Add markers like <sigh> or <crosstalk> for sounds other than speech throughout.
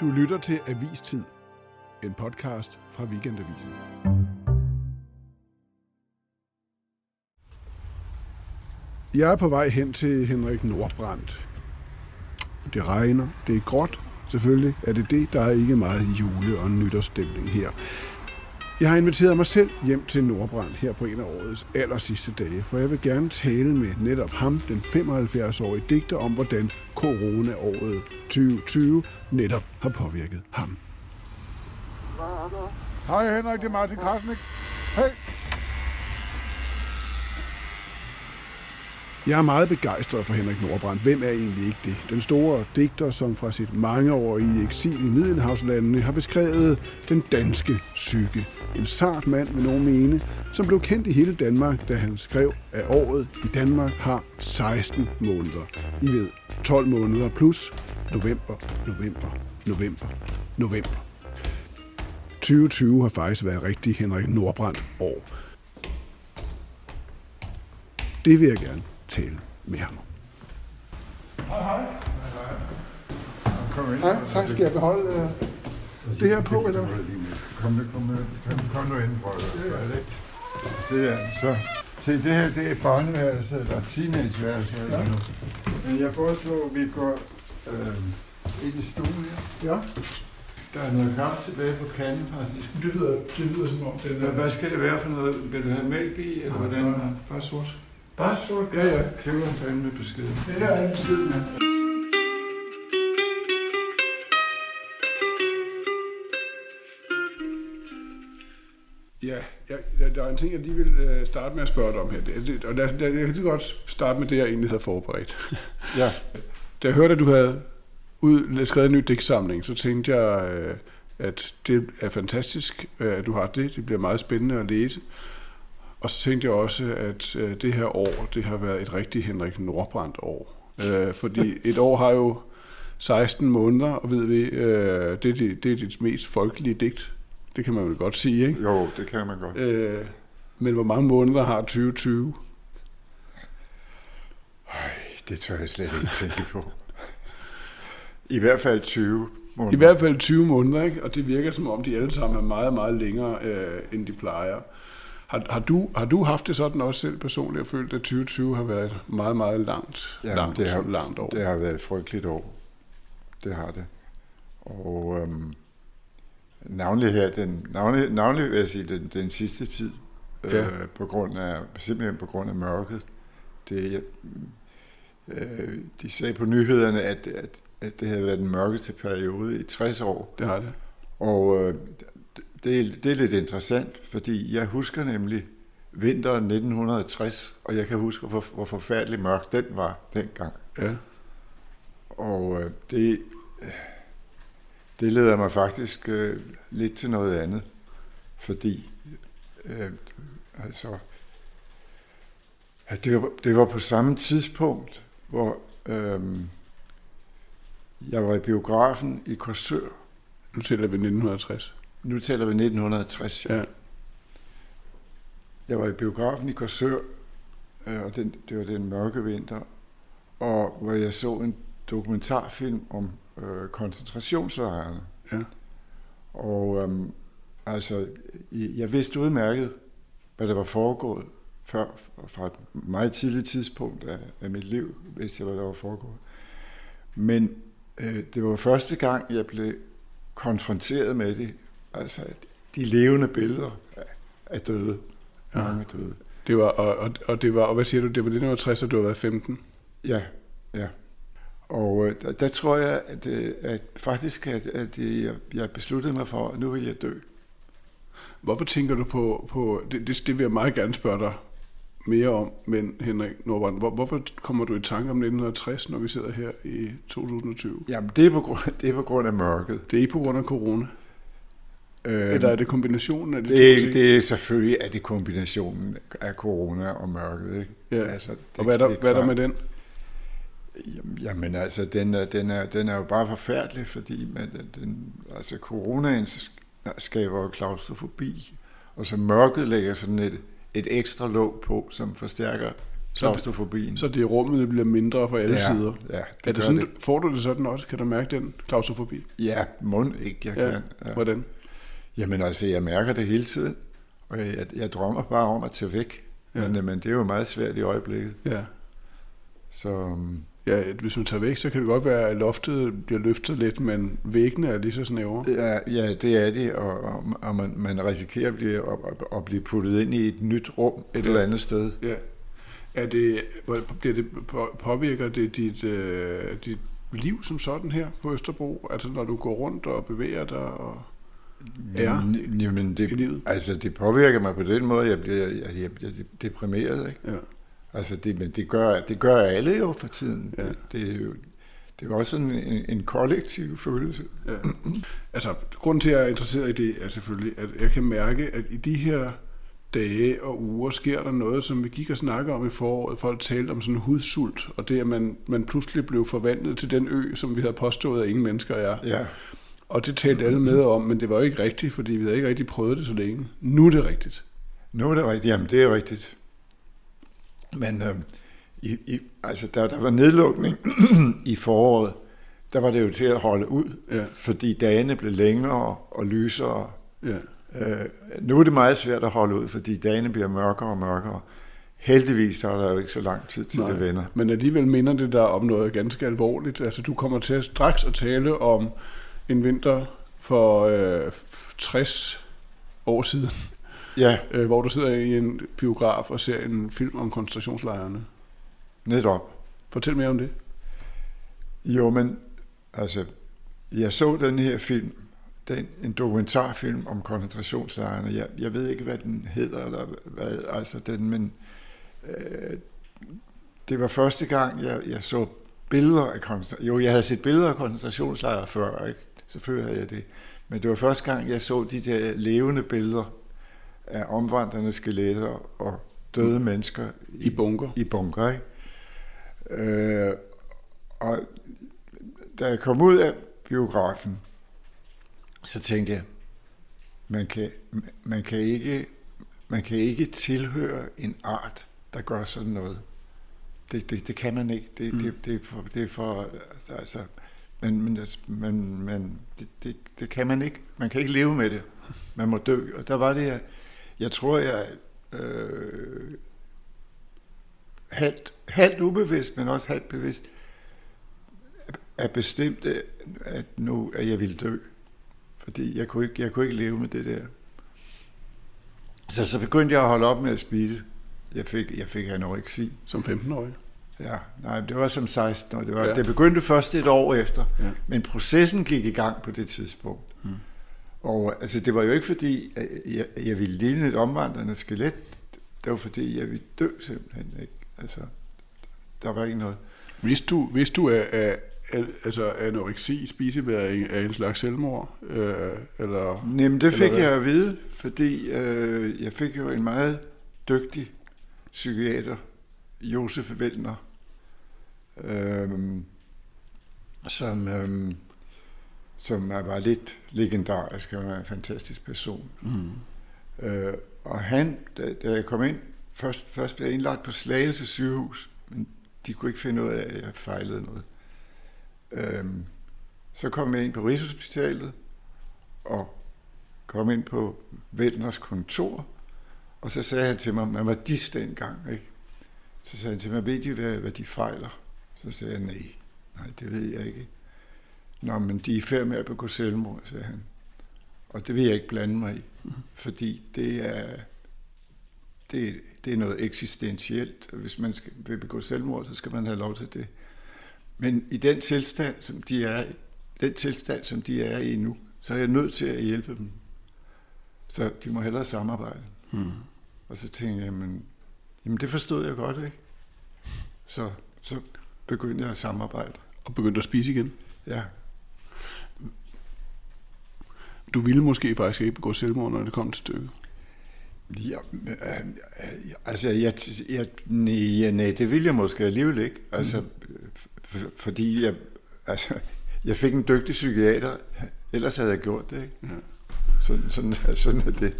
Du lytter til Avistid, en podcast fra Weekendavisen. Jeg er på vej hen til Henrik Nordbrandt. Det regner, det er gråt. Selvfølgelig er det det, der er ikke meget jule- og nytårsstemning her. Jeg har inviteret mig selv hjem til Nordbrand her på en af årets aller sidste dage, for jeg vil gerne tale med netop ham, den 75-årige digter, om hvordan coronaåret 2020 netop har påvirket ham. Hej Henrik, det er Martin Krasnik. Hej. Jeg er meget begejstret for Henrik Nordbrand. Hvem er egentlig ikke det? Den store digter, som fra sit mangeårige eksil i Middelhavslandene har beskrevet den danske psyke. En sart mand med nogen mene, som blev kendt i hele Danmark, da han skrev, at året i Danmark har 16 måneder. I ved, 12 måneder plus november, november, november, november. 2020 har faktisk været rigtig Henrik Nordbrand år. Det vil jeg gerne tale med ham. Hej, hej. Kom ind. Hej, tak. Skal jeg beholde øh, det her på, eller hvad? Kom, nu, kom, nu, kom, kom nu ind. Ja. Se her, så. Se, det her, det er børneværelset, eller teenageværelset, eller Ja. nu. Men jeg foreslår, at vi går øh, ind i stuen her. Ja, Der er noget kaffe tilbage på kanden, faktisk. det lyder, det lyder som om den Hvad, hvad skal det være for noget? Vil du have mælk i, eller hvordan? Bare, bare sort. Bare Ja, ja. Det var fandme beskeden. Det her er beskeden, ja. Ja, ja, ja, der er en ting, jeg lige vil øh, starte med at spørge dig om her. Det, og lad, jeg kan lige godt starte med det, jeg egentlig havde forberedt. Ja. <laughs> Da jeg hørte, at du havde ud, skrevet en ny digtsamling, så tænkte jeg, øh, at det er fantastisk, øh, at du har det. Det bliver meget spændende at læse. Og så tænkte jeg også, at øh, det her år, det har været et rigtig Henrik Nordbrandt år. Øh, fordi <laughs> et år har jo 16 måneder, og ved vi, øh, det, er det, det er dit mest folkelige digt. Det kan man vel godt sige, ikke? Jo, det kan man godt. Øh, men hvor mange måneder har 2020? Det tør jeg slet ikke tænke på. I hvert fald 20 måneder. I hvert fald 20 måneder, ikke? og det virker som om, de alle sammen er meget, meget længere, øh, end de plejer. Har, har, du, har du haft det sådan også selv personligt, og følt, at 2020 har været et meget, meget langt, Jamen, langt, det har, langt år? Det har været et frygteligt år. Det har det. Og øhm, navnlig her, den, navnlig, navnlig vil jeg sige, den, den sidste tid, Ja. øh, på grund af, simpelthen på grund af mørket. Det, jeg, øh, de sagde på nyhederne, at, at, at det havde været den mørkeste periode i 60 år. Det har det. Og øh, det, er- det er lidt interessant, fordi jeg husker nemlig vinteren 1960, og jeg kan huske, hvor, hvor forfærdelig mørk den var dengang. Ja. Og øh, det, det leder mig faktisk øh, lidt til noget andet, fordi øh, altså, det, var, det var på samme tidspunkt, hvor øh, jeg var i biografen i Korsør. Nu tæller vi 1960. Nu taler vi 1960. Ja. Jeg var i biografen i Korsør, øh, og den, det var den mørke vinter, og hvor jeg så en dokumentarfilm om øh, koncentrationslejrene. Ja. Og øhm, altså, jeg jeg vidste udmærket, hvad der var foregået før, fra et meget tidligt tidspunkt af, af mit liv, vidste jeg, hvad der var foregået. Men øh, det var første gang, jeg blev konfronteret med det, altså de levende billeder af, døde, Ja. mange døde. Det var, og, og, og, det var, og hvad siger du, det var 1960, og du har været 15? Ja, ja. Og øh, der, der tror jeg, at, øh, at faktisk, at, at jeg, besluttede mig for, at nu vil jeg dø. Hvorfor tænker du på, på det, det, det vil jeg meget gerne spørge dig mere om, men Henrik Nordbrand, hvor, hvorfor kommer du i tanke om 1960, når vi sidder her i 2020? Jamen, det er på grund, det er på grund af mørket. Det er på grund af corona, Øh, eller er det kombinationen af de to det, ting? det er selvfølgelig er det kombinationen af corona og mørket. Ikke? Ja. Altså, det, og hvad er der, det hvad er der med den? Jamen, altså, den er, den, er, den er jo bare forfærdelig, fordi man, den, den, altså, coronaen skaber jo klaustrofobi, og så mørket lægger sådan et, et ekstra låg på, som forstærker klaustrofobien. Så det er rummet, der bliver mindre fra alle ja, sider? Ja, det det er det sådan, det. Får du det sådan også? Kan du mærke den klaustrofobi? Ja, mund ikke, jeg ja. kan. Ja. Hvordan? Jamen altså, jeg mærker det hele tiden, og jeg, jeg drømmer bare om at tage væk. Ja. Men, men det er jo meget svært i øjeblikket. Ja. Så... um, Ja, hvis man tager væk, så kan det godt være, at loftet bliver løftet lidt, men væggene er lige så snævre. Ja, ja det er de, og, og, og man, man risikerer at blive, at, at blive puttet ind i et nyt rum et ja. eller andet sted. Ja. Er det, bliver det, påvirker det dit, øh, dit liv som sådan her på Østerbro? Altså når du går rundt og bevæger dig og er Jamen, det, i livet? Altså det påvirker mig på den måde, jeg bliver jeg, jeg, jeg deprimeret. Ikke? Ja. Altså det, men det gør, det gør alle jo for tiden. Ja. Det, det er jo det er også sådan en, en kollektiv følelse. Ja. Altså, grunden til, at jeg er interesseret i det, er selvfølgelig, at jeg kan mærke, at i de her dage og uger sker der noget, som vi gik og snakkede om i foråret. Folk talte om sådan en hudsult, og det, at man, man pludselig blev forvandlet til den ø, som vi havde påstået, at ingen mennesker er. Ja. Og det talte alle med om, men det var jo ikke rigtigt, fordi vi havde ikke rigtig prøvet det så længe. Nu er det rigtigt. Nu er det rigtigt, jamen det er rigtigt. Men øh, i, i, altså, da der var nedlukning <clears throat> i foråret, der var det jo til at holde ud, ja. fordi dagene blev længere og lysere. Ja. Øh, nu er det meget svært at holde ud, fordi dagene bliver mørkere og mørkere. Heldigvis så er der jo ikke så lang tid til Nej, det vender. Men alligevel minder det der om noget ganske alvorligt. Altså du kommer til at straks at tale om en vinter for øh, 60 år siden, Ja, øh, hvor du sidder i en biograf og ser en film om koncentrationslejrene. netop. Fortæl mere om det. Jo, men altså, jeg så den her film, den, en dokumentarfilm om koncentrationslejrene. Jeg, jeg ved ikke, hvad den hedder, eller hvad, altså den, men øh, det var første gang, jeg, jeg så billeder af koncentrationslejre. Jo, jeg havde set billeder af koncentrationslejre før, ikke? Selvfølgelig havde jeg det. Men det var første gang, jeg så de der levende billeder af omvandrende skeletter og døde mennesker I bunker. I bunker, ikke? Øh, og da jeg kom ud af biografen, så tænkte jeg, man kan, man kan ikke man kan ikke tilhøre en art, der gør sådan noget. Det, det, det kan man ikke. Det, mm. det, det, er for, det er for altså, men, men, altså, men, men det, det, det kan man ikke. Man kan ikke leve med det. Man må dø. Og der var det, jeg, jeg tror, jeg øh, halvt, halvt ubevidst, men også halvt bevidst, er bestemt, at nu at jeg ville dø. Fordi jeg kunne, ikke, jeg kunne ikke leve med det der. Så, så begyndte jeg at holde op med at spise. Jeg fik, jeg fik anoreksi. Som 15-årig? Ja, nej, det var som 16 år. Det, var, Ja. det begyndte først et år efter. Ja. Men processen gik i gang på det tidspunkt. Mm. Og altså, det var jo ikke fordi, at jeg, jeg ville ligne et omvandrende skelet. Det var fordi, jeg ville dø simpelthen. Ikke? Altså, der var ikke noget. Hvis du, hvis du er, er, er altså anoreksi, spiseværing, er en slags selvmord? Øh, eller, Jamen, det fik Eller hvad? jeg at vide, fordi øh, jeg fik jo en meget dygtig psykiater, Josef Wellner, øh, som, øh, som er- var lidt legendarisk, han var en fantastisk person. mm. Øh, og han, da, da jeg kom ind, først, først blev jeg indlagt på Slagelse sygehus, men de kunne ikke finde ud af, at jeg fejlede noget. Øhm, så kom jeg ind på Rigshospitalet, og kom ind på Vælners kontor, og så sagde han til mig, man var dis dengang, ikke? Så sagde han til mig, ved de, hvad, hvad de fejler? Så sagde jeg, nej, nej, det ved jeg ikke. Nå, men de er færd med at begå selvmord, sagde han. Og det vil jeg ikke blande mig i, fordi det er, det, det er noget eksistentielt. og Hvis man skal, vil begå selvmord, så skal man have lov til det. Men i den tilstand, som de er den tilstand, som de er i nu, så er jeg nødt til at hjælpe dem. Så de må hellere samarbejde. Mm. Og så tænkte jeg, jamen, jamen det forstod jeg godt, ikke? Så, så begyndte jeg at samarbejde. Og begyndte at spise igen? Ja, Du ville måske faktisk ikke begå selvmord, når det kom til stykket. Ja, øh, altså, jeg, jeg, nej, nej, det ville jeg måske alligevel ikke. Altså, f- fordi jeg, altså, jeg fik en dygtig psykiater, ellers havde jeg gjort det, ikke? Ja. Sådan, sådan, sådan er det.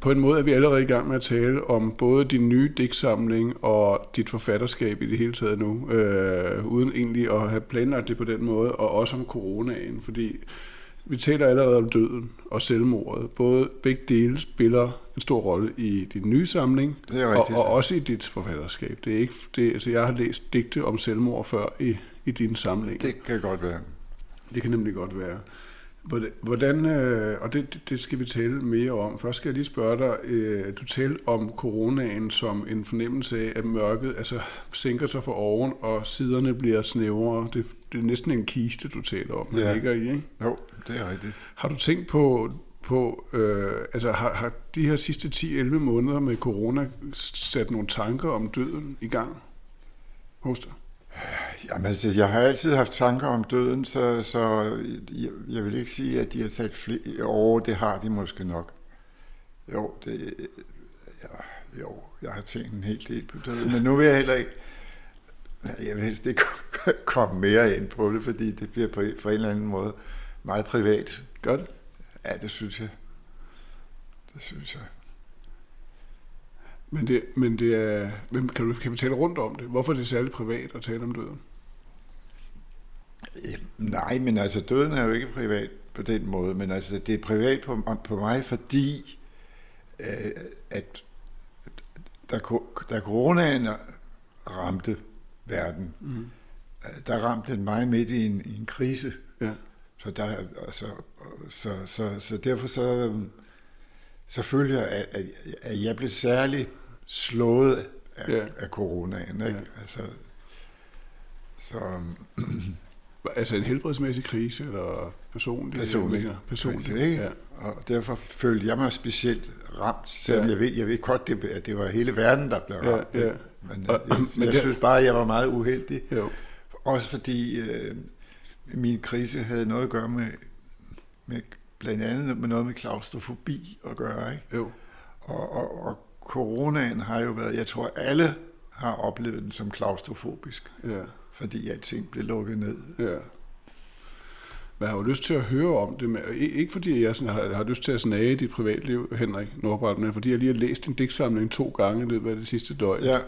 På en måde er vi allerede i gang med at tale om både din nye digtsamling og dit forfatterskab i det hele taget nu, øh, uden egentlig at have planlagt det på den måde, og også om coronaen, fordi vi taler allerede om døden og selvmordet. Både begge dele spiller en stor rolle i din nye samling, Det er rigtigt. og, og også i dit forfatterskab. Det er ikke, det, altså jeg har læst digte om selvmord før i, i din samling. Det kan godt være. Det kan nemlig godt være. Hvordan- øh, og det, det skal vi tale mere om. Først skal jeg lige spørge dig, øh, du talte om coronaen som en fornemmelse af, at mørket altså, sænker sig for oven, og siderne bliver snævrere. Det, det er næsten en kiste, du taler om, Ja. ligger i. Ikke? Jo, det er rigtigt. Har du tænkt på, på øh, altså har, har de her sidste 10-11 måneder med corona sat nogle tanker om døden i gang hos dig? Jamen, altså, jeg har altid haft tanker om døden, så, så jeg, jeg vil ikke sige, at de har sat flere... Jo, det har de måske nok. Jo, det, ja, jo, jeg har tænkt en hel del på døden, men nu vil jeg heller ikke... Jeg vil helst ikke <laughs> komme mere ind på det, fordi det bliver på, på en eller anden måde meget privat. Gør det? Ja, det synes jeg. Det synes jeg. Men det, men det er, men kan, du, kan vi tale rundt om det? Hvorfor er det særligt privat at tale om døden? Nej, men altså døden er jo ikke privat på den måde, men altså det er privat på, på mig, fordi øh, at da, da coronaen ramte verden, Mm. øh, der ramte den mig midt i en, i en krise. Ja. Så, der, altså, så, så, så derfor så, så føler jeg, at, at jeg blev særlig slået af, Ja. ja. af coronaen. Ikke? Ja. Ja. Altså, så, Altså en helbredsmæssig krise, eller personlig? Personlig. Ja, personlig. krise, ikke? Ja. Og derfor følte jeg mig specielt ramt, selvom Ja. ja. jeg, ved, jeg ved godt, det, at det var hele verden, der blev Ja, ramt. ja. ikke? Men, Og- jeg, men jeg, det- synes bare, at jeg var meget uheldig. Jo. Også fordi øh, min krise havde noget at gøre med, med blandt andet med noget med klaustrofobi at gøre. Ikke? jo. Og, og, og coronaen har jo været, jeg tror alle har oplevet den som klaustrofobisk, Ja. fordi alting blev lukket ned. Ja. Men jeg har jo lyst til at høre om det. Med, ikke fordi jeg sådan har, har lyst til at snage i dit privatliv, Henrik Nordbræt, men fordi jeg lige har læst din digtsamling to gange i løbet af det sidste døgn. Ja,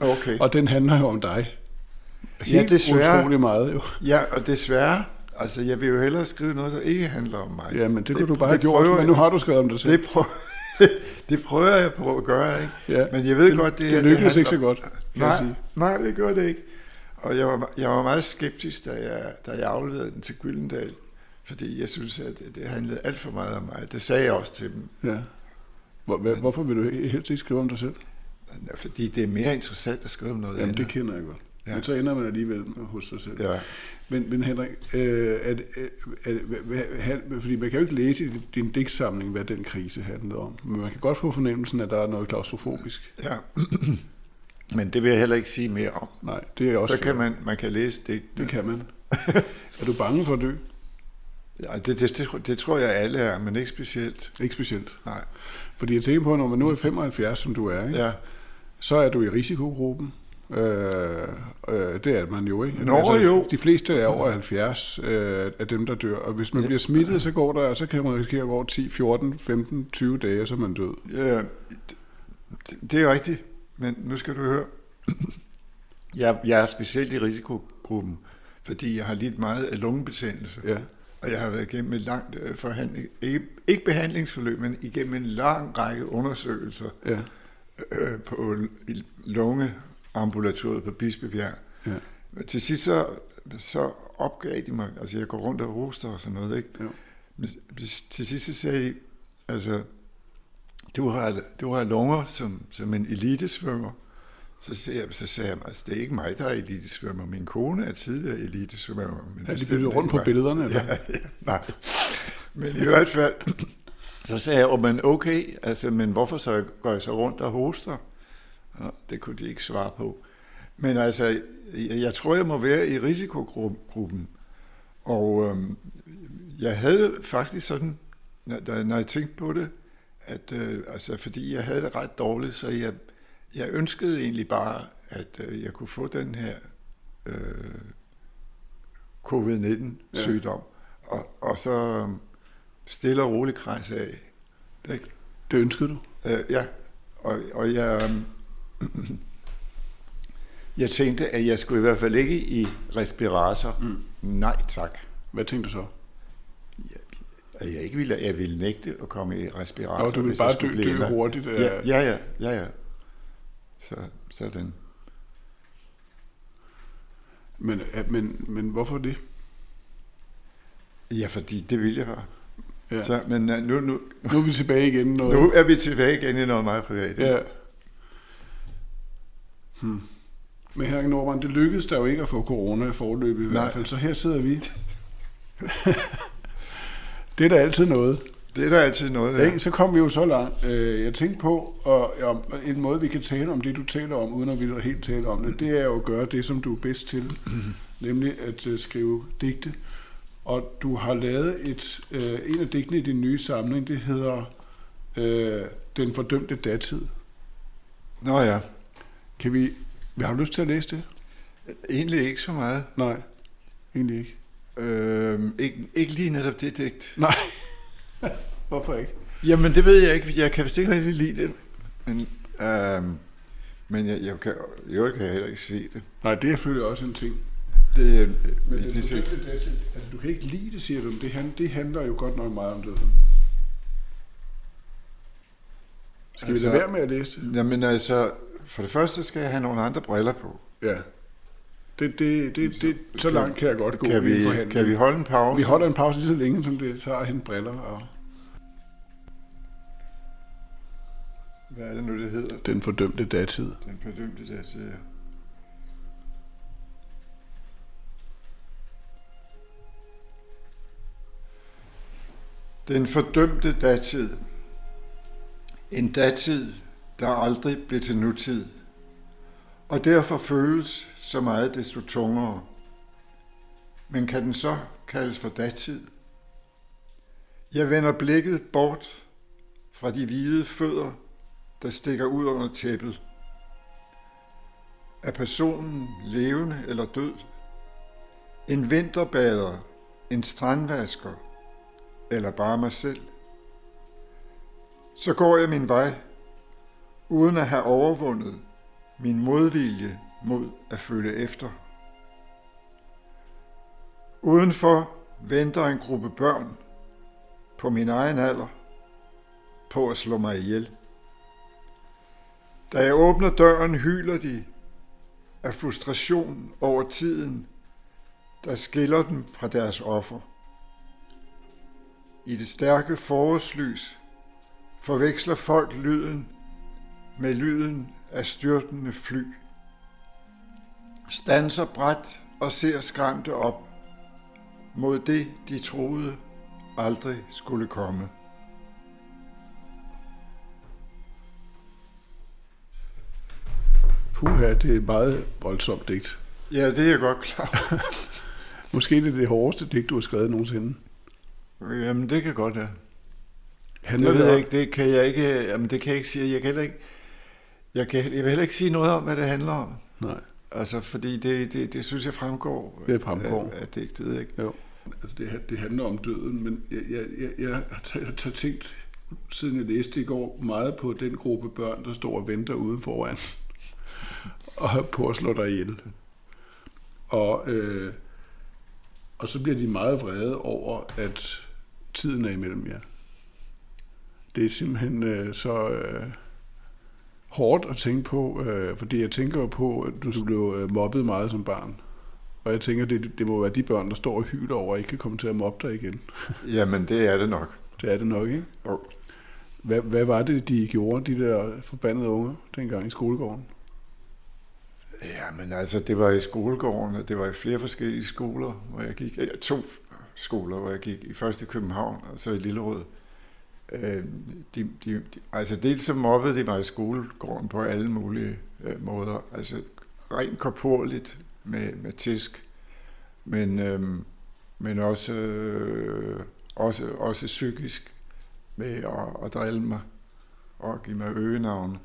okay. <laughs> Og den handler jo om dig. Ja, Helt desværre. utrolig meget jo. Ja, og desværre, altså jeg vil jo hellere skrive noget, der ikke handler om mig. Ja, men det, det kunne du bare have gjort, prøver men nu har du skrevet om dig selv. Det, prøver, <laughs> det prøver jeg på at gøre, ikke? Ja. Men jeg ved det, godt, det, det lykkedes handler- ikke så godt, kan jeg Nej, sige. nej, det gjorde det ikke. Og jeg var, jeg var meget skeptisk, da jeg, da jeg afleverede den til Gyldendal, fordi jeg synes, at det, det handlede alt for meget om mig. Det sagde jeg også til dem, Ja. Hvor, hvad, hvorfor vil du helst ikke skrive om dig selv? fordi det er mere interessant at skrive om noget Jamen, det andet. kender jeg godt. Ja. Men så ender man alligevel hos sig selv. Ja. Men, men Henrik, øh, at, at, at, at, fordi man kan jo ikke læse i din digtsamling, hvad den krise handlede om. Men man kan godt få fornemmelsen, at der er noget klaustrofobisk. ja. <clears throat> Men det vil jeg heller ikke sige mere om. Nej, det er også Så kan man, man kan læse det. Det kan man. <laughs> er du bange for at dø? Ja, det, det, det, det tror jeg alle er, men ikke specielt. Ikke specielt. Nej. Fordi jeg tænker på, når man nu er 75, som du er, ikke? Ja. så er du i risikogruppen. Øh, øh, det er man jo, ikke? Altså, Nå, jo. De fleste er over 70 øh, af dem, der dør. Og hvis man Ja. bliver smittet, så, går der, så kan man risikere at gå over 10, 14, 15, 20 dage, så er man død. Ja, det, det er rigtigt, men nu skal du høre. Jeg, jeg er specielt i risikogruppen, fordi jeg har lidt meget af lungebetændelse, Ja. og jeg har været igennem et langt øh, forhandling, ikke, ikke behandlingsforløb, men igennem en lang række undersøgelser Ja. øh, på i lungeambulatoriet på Bispebjerg. Ja. Men til sidst så, så opgav de mig, altså jeg går rundt og hoster og sådan noget, ikke? Jo. Men til sidst så sagde de, altså, du har, du har lunger som, som en elitesvømmer. Så sagde, jeg, så sagde jeg, altså, det er ikke mig, der er elitesvømmer. Min kone er tidligere elitesvømmer. Men Er de byttet rundt på mig. billederne, eller? Ja, ja, nej. Men i hvert fald, så sagde jeg, oh, men okay, altså, men hvorfor så går jeg så rundt og hoster? Ja, det kunne de ikke svare på. Men altså, jeg, tror, jeg må være i risikogruppen. Og øhm, jeg havde faktisk sådan, når, når jeg tænkte på det, at øh, altså, fordi jeg havde det ret dårligt, så jeg, jeg ønskede egentlig bare, at øh, jeg kunne få den her øh, covid-19-sygdom, og, og så øhm, stille og roligt krejse af. Ikke? Det ønskede du? Øh, ja, og, og jeg, øhm, jeg tænkte, at jeg skulle i hvert fald ikke i respirator. Mm. Nej tak. Hvad tænkte du så? At jeg ikke ville, jeg ville nægte at komme i respirator. Nå, du ville jeg bare dø, dø hurtigt. øh. Ja, ja, ja, ja, ja. Så, sådan. Men, øh, men, men hvorfor det? Ja, fordi det ville jeg bare. Ja. Ja. Så, men øh, nu, nu, Nu er vi tilbage igen. Noget. nu er vi tilbage igen i noget meget privat. Ja. Hmm. Men Henrik Nordbrand, det lykkedes der jo ikke at få corona i forløbet i Nej. hvert fald, så her sidder vi. <laughs> det er da altid noget. Det er der altid noget Ja. Så kom vi jo så langt. Øh, Jeg tænkte på, og en måde, vi kan tale om det, du taler om, uden at vi helt tale om det, det er jo at gøre det, som du er bedst til, nemlig at øh, skrive digte. Og du har lavet et, øh, en af digtene i din nye samling, det hedder øh, Den fordømte datid. Nå ja, Kan vi, har du lyst til at læse det? egentlig ikke så meget. Nej, egentlig ikke. Øhm, ikke, ikke lige netop det digt. Nej. <laughs> Hvorfor ikke? Jamen, det ved jeg ikke. Jeg kan vist ikke rigtig lide det. Men, øhm, men jeg, jeg kan, øvrigt kan jeg heller ikke se det. Nej, det er selvfølgelig også en ting. Det, øh, Men det, det, det, det, det, det, altså, du kan ikke lide det, siger du, men det, det handler jo godt nok meget om døden. Skal altså, Altså- vi lade være med at læse det? jamen altså, for det første skal jeg have nogle andre briller på. Ja. Det, det, det, det, så Kan- langt kan jeg godt gå Kan vi, kan vi holde en pause? vi holder en pause lige så længe, som det tager at hente briller. Og Hvad er det nu, det hedder? den fordømte datid. Den fordømte til jer. Den fordømte datid. En datid, der aldrig blev til nutid, og derfor føles så meget desto tungere. Men kan den så kaldes for datid? Jeg vender blikket bort fra de hvide fødder, der stikker ud under tæppet. Er personen levende eller død? En vinterbader, en strandvasker eller bare mig selv? Så går jeg min vej, uden at have overvundet min modvilje mod at følge efter. Udenfor venter en gruppe børn på min egen alder på at slå mig ihjel. Da jeg åbner døren, hyler de af frustration over tiden, der skiller dem fra deres offer. I det stærke forårslys forveksler folk lyden med lyden af styrtende fly. Stanser bræt og ser skræmte op mod det, de troede aldrig skulle komme. Puha, det er et meget voldsomt digt. Ja, det er jeg godt klar. <laughs> Måske det er det hårdeste digt, du har skrevet nogensinde. Jamen, det kan godt være. Handler Det ved det jeg ikke, det kan jeg ikke, jamen det kan jeg ikke sige. Jeg kan heller ikke, jeg, kan, jeg vil heller ikke sige noget om, hvad det handler om. Nej, Altså, fordi det, det, det synes jeg fremgår, Det fremgår. Af, af digtet, ikke? jo. Altså, det, det handler om døden, men jeg, jeg, jeg, jeg har tænkt, siden jeg læste i går, meget på den gruppe børn, der står og venter ude foran, og på at slå dig ihjel. Og, øh, og så bliver de meget vrede over, at tiden er imellem jer. Det er simpelthen øh, så øh, hårdt at tænke på, øh, fordi jeg tænker på, at du blev øh, mobbet meget som barn. Og jeg tænker, det, det må være de børn, der står og hyler over, at ikke kan komme til at mobbe dig igen. <laughs> Jamen, det er det nok. Det er det nok, ikke? Jo. Hvad, hvad var det, de gjorde, de der forbandede unger, dengang i skolegården? Ja, men altså, det var i skolegården, det var i flere forskellige skoler, hvor jeg gik. Ja, to skoler, hvor jeg gik. I først i København, og så i Lillerød. Øh, de, de, de, altså, dels ligesom så mobbede de mig i skolegården på alle mulige øh, måder. Altså, rent korporligt med, med tisk, men, øh, men også, øh, også, også psykisk med at, at drille mig og give mig øgenavne.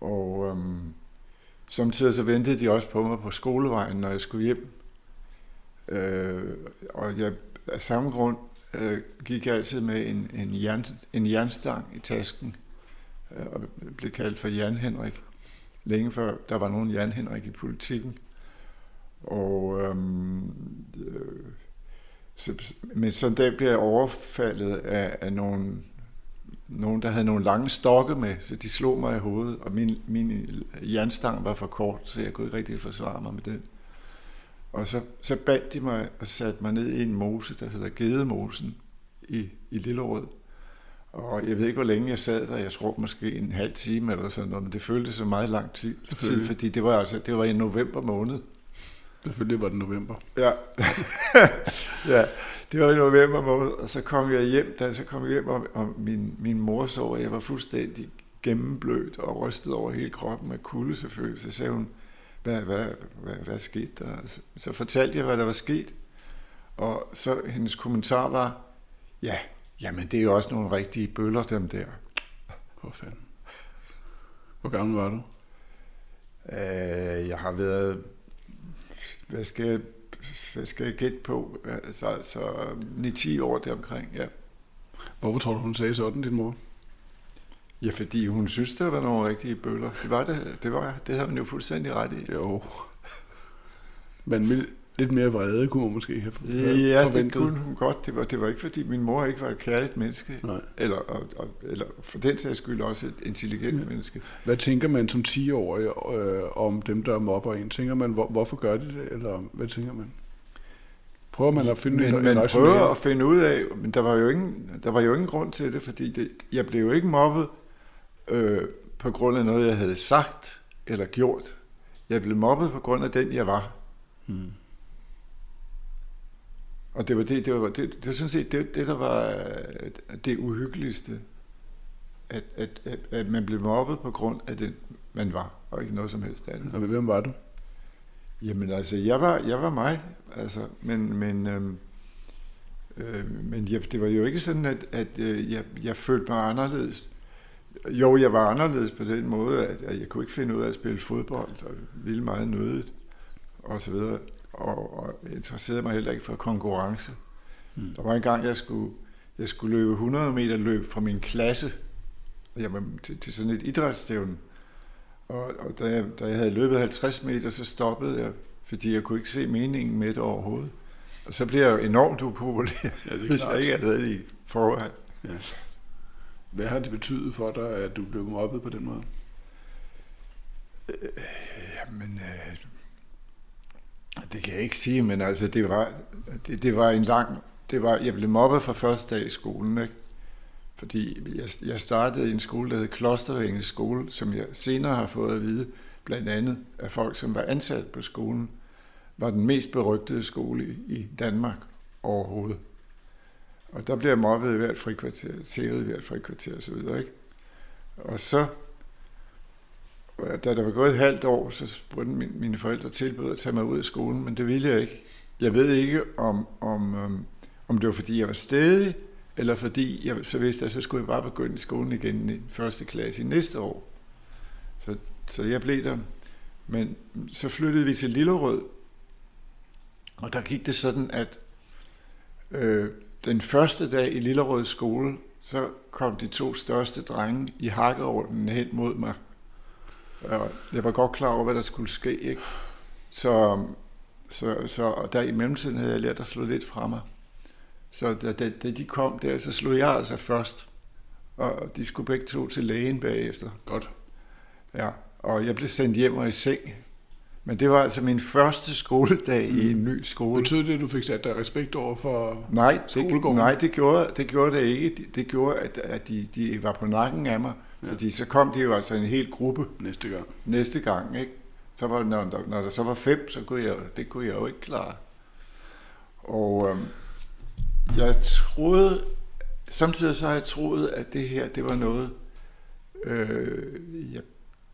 Og øh, samtidig så ventede de også på mig på skolevejen, når jeg skulle hjem. Øh, og jeg, af samme grund øh, gik jeg altid med en, en, jern, en jernstang i tasken, øh, og blev kaldt for Jan Henrik. Længe før der var nogen Jan Henrik i politikken. Og øhm, øh, så, men så en dag blev jeg overfaldet af, af nogle, nogen, der havde nogle lange stokke med, så de slog mig i hovedet, og min, min jernstang var for kort, så jeg kunne ikke rigtig forsvare mig med den. Og så, så bandt de mig og satte mig ned i en mose, der hedder Gedemosen i, i Lillerød. Og jeg ved ikke, hvor længe jeg sad der. Jeg tror måske en halv time eller sådan noget, men det føltes så meget lang tid, tid fordi det var, altså, det var i november måned. Selvfølgelig var det november. Ja. <laughs> ja, det var i november måned, og så kom jeg hjem, da så kom jeg hjem, og, og min, min mor så, at jeg var fuldstændig gennemblødt og rystet over hele kroppen med kulde selvfølgelig. Så sagde hun, hvad, hvad, hvad, hvad skete der? Så, fortalte jeg, hvad der var sket, og så hendes kommentar var, ja, jamen det er jo også nogle rigtige bøller, dem der. Hvor fanden. Hvor gammel var du? Øh, jeg har været hvad skal jeg, hvad skal jeg gætte på? Altså, altså 9-10 år deromkring, ja. Hvorfor tror du, hun sagde sådan, din mor? Ja, fordi hun synes, der var nogle rigtige bøller. Det var det, det, var, det havde hun jo fuldstændig ret i. Jo. Men lidt mere vrede kunne man måske have Ja, forventet. det kunne hun godt. Det var, det var ikke, fordi min mor ikke var et kærligt menneske. Nej. Eller, og, og, eller for den sags skyld også et intelligent ja. menneske. Hvad tænker man som 10-årig øh, om dem, der mobber en? Tænker man, hvor, hvorfor gør de det? Eller hvad tænker man? Prøver man at finde men, en, man prøver at finde ud af, men der var jo ingen, der var jo ingen grund til det, fordi det, jeg blev jo ikke mobbet øh, på grund af noget, jeg havde sagt eller gjort. Jeg blev mobbet på grund af den, jeg var. Hmm. Og det var det, det var, det, det var sådan set det, det, der var øh, det uhyggeligste. At, at, at, at man blev mobbet på grund af det, man var, og ikke noget som helst andet. Og hvem var du? Jamen altså, jeg var, jeg var mig, altså, men, men, øhm, øh, men jeg, det var jo ikke sådan, at, at øh, jeg, jeg følte mig anderledes. Jo, jeg var anderledes på den måde, at, at jeg kunne ikke finde ud af at spille fodbold, og ville meget nødigt, og så videre og, og interesserede mig heller ikke for konkurrence. Mm. Der var en gang, jeg skulle, jeg skulle løbe 100 meter løb fra min klasse, jeg var til, til sådan et idrætsstævne. Og, og da, jeg, da jeg havde løbet 50 meter, så stoppede jeg, fordi jeg kunne ikke se meningen med det overhovedet. Og så blev jeg jo enormt upopulær, ja, <laughs> hvis jeg ikke havde været i forvejen. Ja. Hvad har det betydet for dig, at du blev mobbet på den måde? Øh, jamen, øh, det kan jeg ikke sige, men altså, det var, det, det var en lang... Det var, jeg blev mobbet fra første dag i skolen, ikke? Fordi jeg, jeg startede i en skole, der hed Klostervænges skole, som jeg senere har fået at vide, blandt andet af folk, som var ansat på skolen, var den mest berygtede skole i Danmark overhovedet. Og der blev jeg mobbet i hvert frikvarter, tævet i hvert frikvarter osv., ikke? Og så da der var gået et halvt år, så spurgte mine forældre tilbød at tage mig ud af skolen, men det ville jeg ikke. Jeg ved ikke, om, om, øhm, om det var, fordi jeg var stedig, eller fordi jeg så vidste, at så skulle jeg bare begynde i skolen igen i første klasse i næste år. Så, så jeg blev der. Men så flyttede vi til Lillerød, og der gik det sådan, at øh, den første dag i Lillerøds skole, så kom de to største drenge i hakkeordenen hen mod mig. Og jeg var godt klar over, hvad der skulle ske. Ikke? Så, så, så og der i mellemtiden havde jeg lært at slå lidt fra mig. Så da, da, da de kom der, så slog jeg altså først. Og de skulle begge to til lægen bagefter. Godt. Ja, og jeg blev sendt hjem og i seng. Men det var altså min første skoledag mm. i en ny skole. Betød det, at du fik sat dig respekt over for nej, det, nej, det gjorde, det gjorde det ikke. Det, det gjorde, at, at de, de var på nakken af mig. Ja. Fordi så kom de jo altså en hel gruppe. Næste gang. Næste gang, ikke? Så var, når, der, når der så var fem, så kunne jeg, det kunne jeg jo ikke klare. Og øhm, jeg troede, samtidig så har jeg troet, at det her, det var noget, øh, jeg,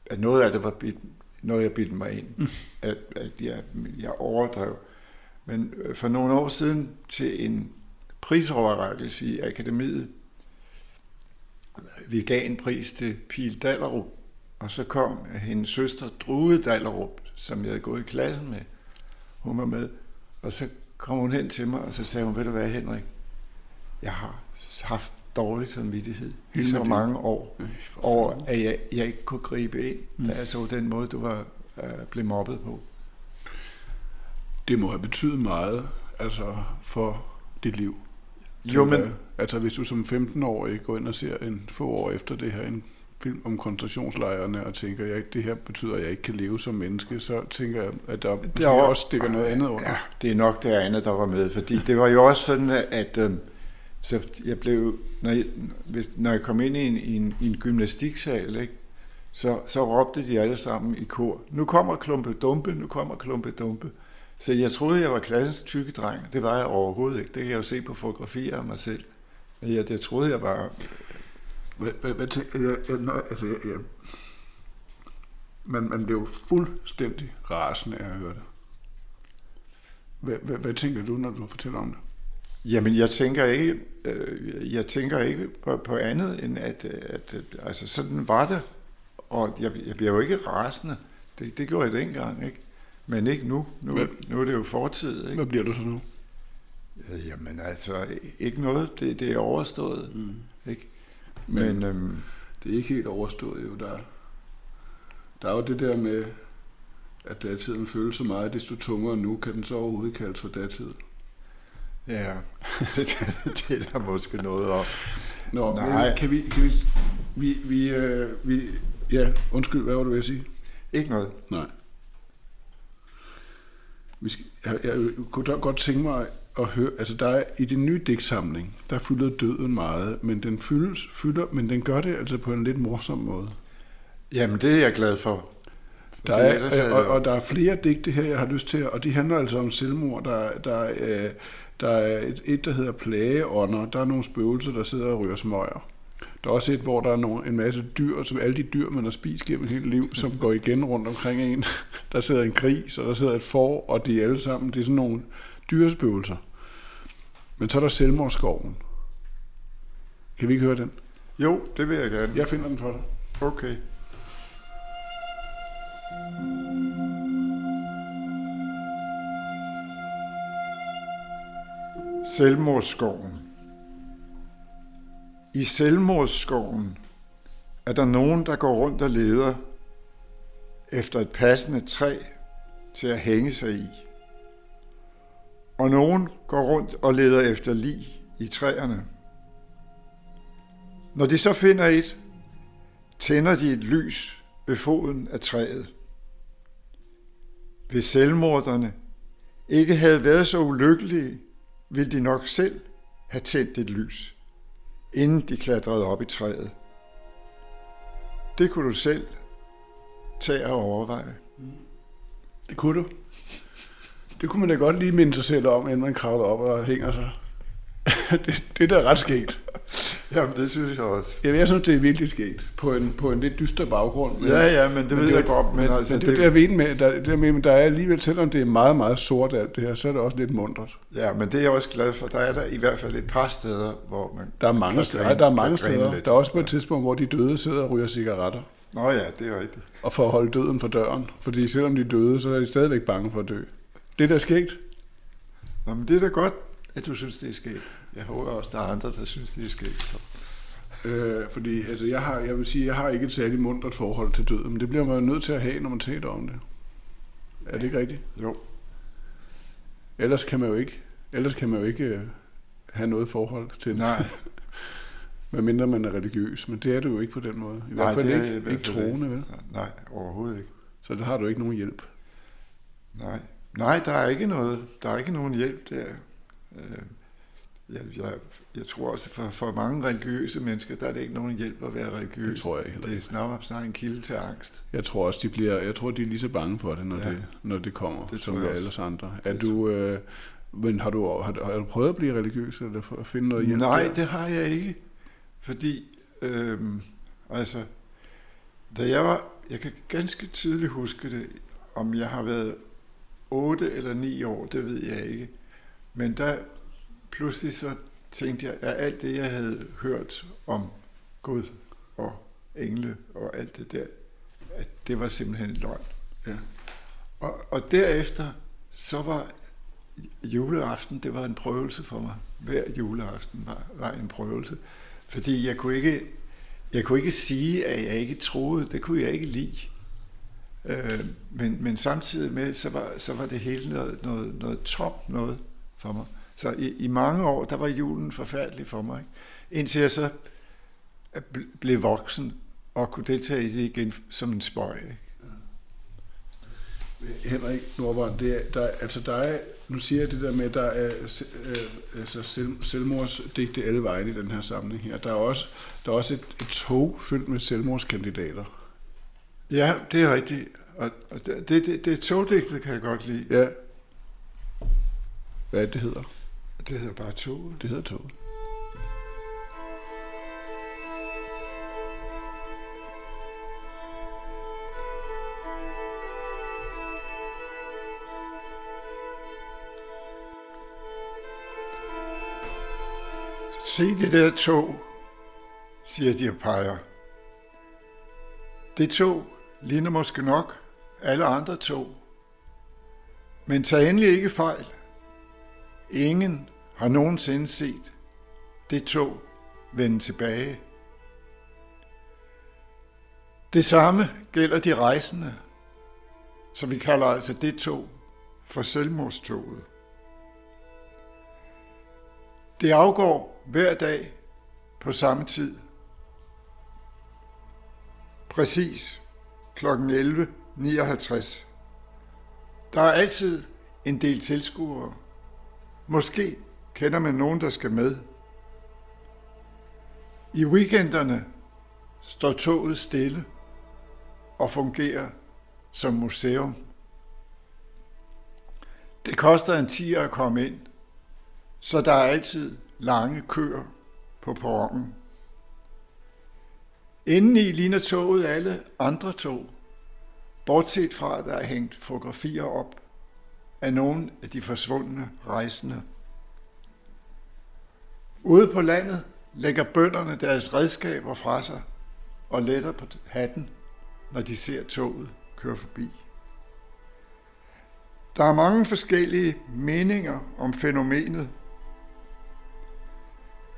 at noget af det var noget, jeg bildte mig ind. Mm. At, at jeg, jeg overdrev. Men øh, for nogle år siden til en prisoverrækkelse i akademiet, vi gav en pris til Pil Dallerup, og så kom hendes søster Drude Dallerup, som jeg havde gået i klassen med. Hun var med, og så kom hun hen til mig, og så sagde hun, ved du hvad Henrik, jeg har haft dårlig samvittighed i Hele så mange år, Øh, over at jeg, jeg ikke kunne gribe ind, Mm. da jeg så den måde, du var øh, blev mobbet på. Det må have betydet meget altså, for dit liv. Jo, men, jeg. Altså hvis du som 15-årig går ind og ser en få år efter det her en film om koncentrationslejrene og tænker, at det her betyder, at jeg ikke kan leve som menneske, så tænker jeg, at der, der var- også stikker noget andet under. Ja, det er nok det andet, der var med, fordi det var jo også sådan, at øh, så jeg blev, når jeg, hvis, når jeg kom ind i en, i en, i en gymnastiksal, ikke, så, så råbte de alle sammen i kor, nu kommer klumpe dumpe, nu kommer klumpe dumpe. Så jeg troede, jeg var klassens tykke dreng. Det var jeg overhovedet ikke. Det kan jeg jo se på fotografier af mig selv. Men jeg, det troede jeg hvad, hvad tænker jeg, jeg, altså, jeg, jeg, man, man blev fuldstændig rasende af at høre det. Hvad, hvad, hvad tænker du, når du fortæller om det? Jamen, jeg tænker ikke, øh, jeg tænker ikke på, på andet end, at, at, at altså, sådan var det. Og jeg, jeg bliver jo ikke rasende. Det, det gjorde jeg dengang, ikke? Men ikke nu. Nu, Hvad? nu er det jo fortid, ikke? Hvad bliver du så nu? Jamen altså, ikke noget. Det, det er overstået, Mm. ikke? Men- Men, øhm, Det er ikke helt overstået jo. Der, der er jo det der med, at datiden føles så meget, desto tungere nu, kan den så overhovedet kaldes for datid. Ja, <laughs> det, er der måske noget om. Nå, Nej. kan vi, kan vi, vi, vi, øh, vi, ja, undskyld, hvad var du ved at sige? Ikke noget. Nej. Vi skal, jeg, jeg kunne da godt tænke mig at høre, altså der er i den nye digtsamling, der fylder døden meget, men den fyldes, fylder, men den gør det altså på en lidt morsom måde. Jamen, det er jeg glad for. Der Fordi ellers er, havde og, og der er flere digte her, jeg har lyst til, og de handler altså om selvmord. Der, der, øh, der er et, et, der hedder plageånder. Der er nogle spøgelser, der sidder og ryger smøger. Der er også et, hvor der er nogle, en masse dyr, som alle de dyr, man har spist gennem hele liv, som går igen rundt omkring en. <laughs> Der sidder en gris, og der sidder et får, og de er alle sammen, det er sådan nogle dyrespøgelser. Men så er der selvmordsskoven. Kan vi ikke høre den? Jo, det vil jeg gerne. Jeg finder den for dig. Okay. Selvmordsskoven. I selvmordsskoven er der nogen, der går rundt og leder efter et passende træ til at hænge sig i. Og nogen går rundt og leder efter lig i træerne. Når de så finder et, tænder de et lys ved foden af træet. Hvis selvmorderne ikke havde været så ulykkelige, ville de nok selv have tændt et lys, inden de klatrede op i træet. Det kunne du selv tage og overveje. Mm. Det kunne du. Det kunne man da godt lige minde sig selv om, inden man kravler op og hænger sig. <laughs> det, det er da ret skægt. Jamen, det synes jeg også. Jamen, jeg synes, det er virkelig skægt. På en, på en lidt dyster baggrund. Men, Ja, ja, men det ved er jeg godt. Men, Men, altså, men det er jo det, jeg ved med. Der, det er men der er alligevel, selvom det er meget, meget sort alt det her, så er det også lidt mundret. Ja, men det er jeg også glad for. Der er der i hvert fald et par steder, hvor man Der er mange steder. grine- Der er mange steder. lidt. Der er også på et tidspunkt, hvor de døde sidder og ryger cigaretter. Nå ja, det er rigtigt. Og for at holde døden for døren. Fordi selvom de er døde, så er de stadigvæk bange for at dø. Det er da skægt. Nå, men det er da godt, at du synes, det er sket. Jeg håber også, der er andre, der synes, det er sket. Så. Øh, fordi altså, jeg, har, jeg vil sige, jeg har ikke et særligt mundret forhold til døden, men det bliver man jo nødt til at have, når man taler om det. Er det ikke rigtigt? Jo, Ellers kan man jo ikke, ellers kan man jo ikke øh, have noget forhold til det, nej, <laughs> medmindre man er religiøs. Men det er du jo ikke på den måde. I Nej, hvert fald det er ikke, ikke troende, vel? nej, overhovedet ikke. Så der har du ikke nogen hjælp. Nej. Nej, der er ikke noget, der er ikke nogen hjælp der. Øh, Jeg, jeg, jeg tror også, for, for mange religiøse mennesker, der er det ikke nogen hjælp at være religiøs. Det tror jeg heller Det er ikke. snarere, snarere en kilde til angst. Jeg tror også, de bliver, jeg tror, de er lige så bange for det, når, Ja. det, når det kommer, Det som vi alle os andre. Er Det du, øh, men har du, har, du- har du prøvet at blive religiøs, eller at finde noget hjælp? Nej, der? det har jeg ikke. Fordi, øhm, altså, da jeg var, jeg kan ganske tydeligt huske det, om jeg har været 8 eller 9 år, det ved jeg ikke. Men der pludselig så tænkte jeg, at alt det, jeg havde hørt om Gud og engle og alt det der, at det var simpelthen løgn. Ja. Og, og derefter, så var, juleaften, det var en prøvelse for mig. Hver juleaften var, var en prøvelse. Fordi jeg kunne, ikke, jeg kunne ikke sige, at jeg ikke troede. Det kunne jeg ikke lide. Øh, men, men samtidig med, så var, så var det hele noget, noget, noget tomt noget for mig. Så i, i mange år, der var julen forfærdelig for mig. Ikke? Indtil jeg så blev voksen og kunne deltage i det igen som en spøj. Ikke? Henrik Nordbrand, det er, der, altså der er, nu siger jeg det der med, at der er øh, altså selv, selvmordsdigte alle vejen i den her samling her. Der er også, der er også et, et tog fyldt med selvmordskandidater. Ja, det er rigtigt. Og, og det, det, det togdigtet kan jeg godt lide. Ja. Hvad det hedder? Det hedder bare tog. Det hedder tog. Se det der tog, siger de og peger. Det tog ligner måske nok alle andre tog. Men tag endelig ikke fejl. Ingen har nogensinde set det tog vende tilbage. Det samme gælder de rejsende, så vi kalder altså det tog for selvmordstoget. Det afgår hver dag på samme tid. Præcis kl. 11.59. Der er altid en del tilskuere. Måske kender man nogen, der skal med. I weekenderne står toget stille og fungerer som museum. Det koster en 10 at komme ind, så der er altid lange køer på perronen. Indeni ligner toget alle andre tog, bortset fra, at der er hængt fotografier op af nogle af de forsvundne rejsende. Ude på landet lægger bønderne deres redskaber fra sig og letter på hatten, når de ser toget køre forbi. Der er mange forskellige meninger om fænomenet,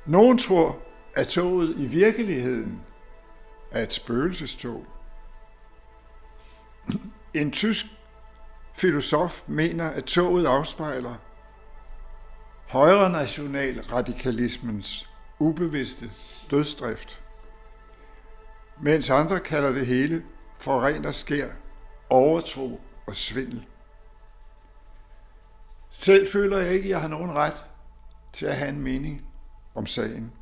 nogen tror, at toget i virkeligheden er et spøgelsestog. En tysk filosof mener, at toget afspejler højre national radikalismens ubevidste dødsdrift, mens andre kalder det hele for ren og skær, overtro og svindel. Selv føler jeg ikke, at jeg har nogen ret til at have en mening om sagen.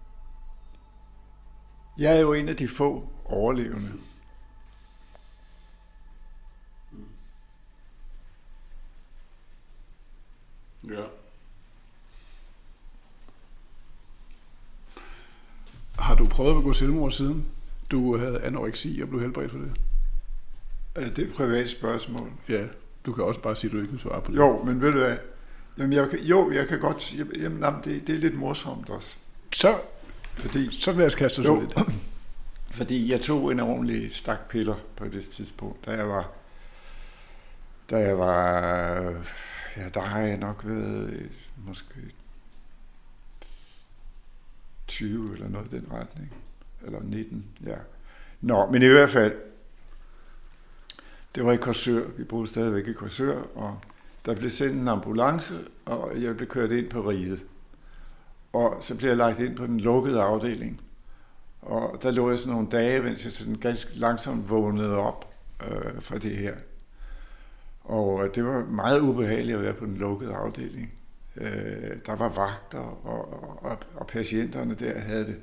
Jeg er jo en af de få overlevende. Ja. Har du prøvet at begå selvmord siden du havde anoreksi og blev helbredt for det? Det er et privat spørgsmål. Ja, du kan også bare sige, at du ikke kan svare på det. Jo, men ved du hvad? Jamen, jeg, jo, jeg kan godt... Jamen, jamen det, det er lidt morsomt også. Så, fordi, så vil jeg kaste os lidt. <clears throat> Fordi jeg tog en ordentlig stak piller på det tidspunkt, da jeg var... Da jeg var... Ja, der har jeg nok været måske 20 eller noget i den retning. Eller 19, ja. Nå, men i hvert fald, det var i Korsør. Vi boede stadigvæk i Korsør, og der blev sendt en ambulance, og jeg blev kørt ind på riget. Og så blev jeg lagt ind på den lukkede afdeling. Og der lå jeg sådan nogle dage, mens jeg sådan ganske langsomt vågnede op øh, fra det her. Og øh, det var meget ubehageligt at være på den lukkede afdeling. Øh, der var vagter, og, og, og patienterne der havde det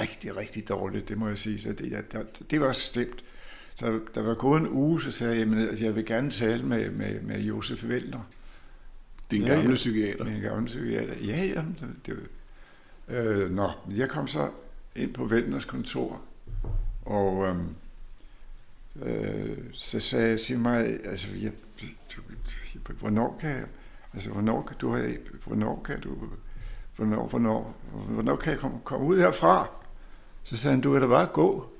rigtig, rigtig dårligt, det må jeg sige. Så det, ja, der, det var slemt. Så der var gået en uge, så sagde jeg, at jeg vil gerne tale med, med, med Josef Vellner. Din ja, gamle psykiater. Min gamle psykiater. Ja, ja. Det, det, øh, nå, jeg kom så ind på Vellners kontor, og øhm, øh, så sagde jeg, sig mig, altså, jeg, hvornår kan jeg, altså, hvornår kan du have, hvornår kan du, hvornår, hvornår, hvornår kan jeg komme, komme ud herfra? Så sagde han, du kan da bare gå.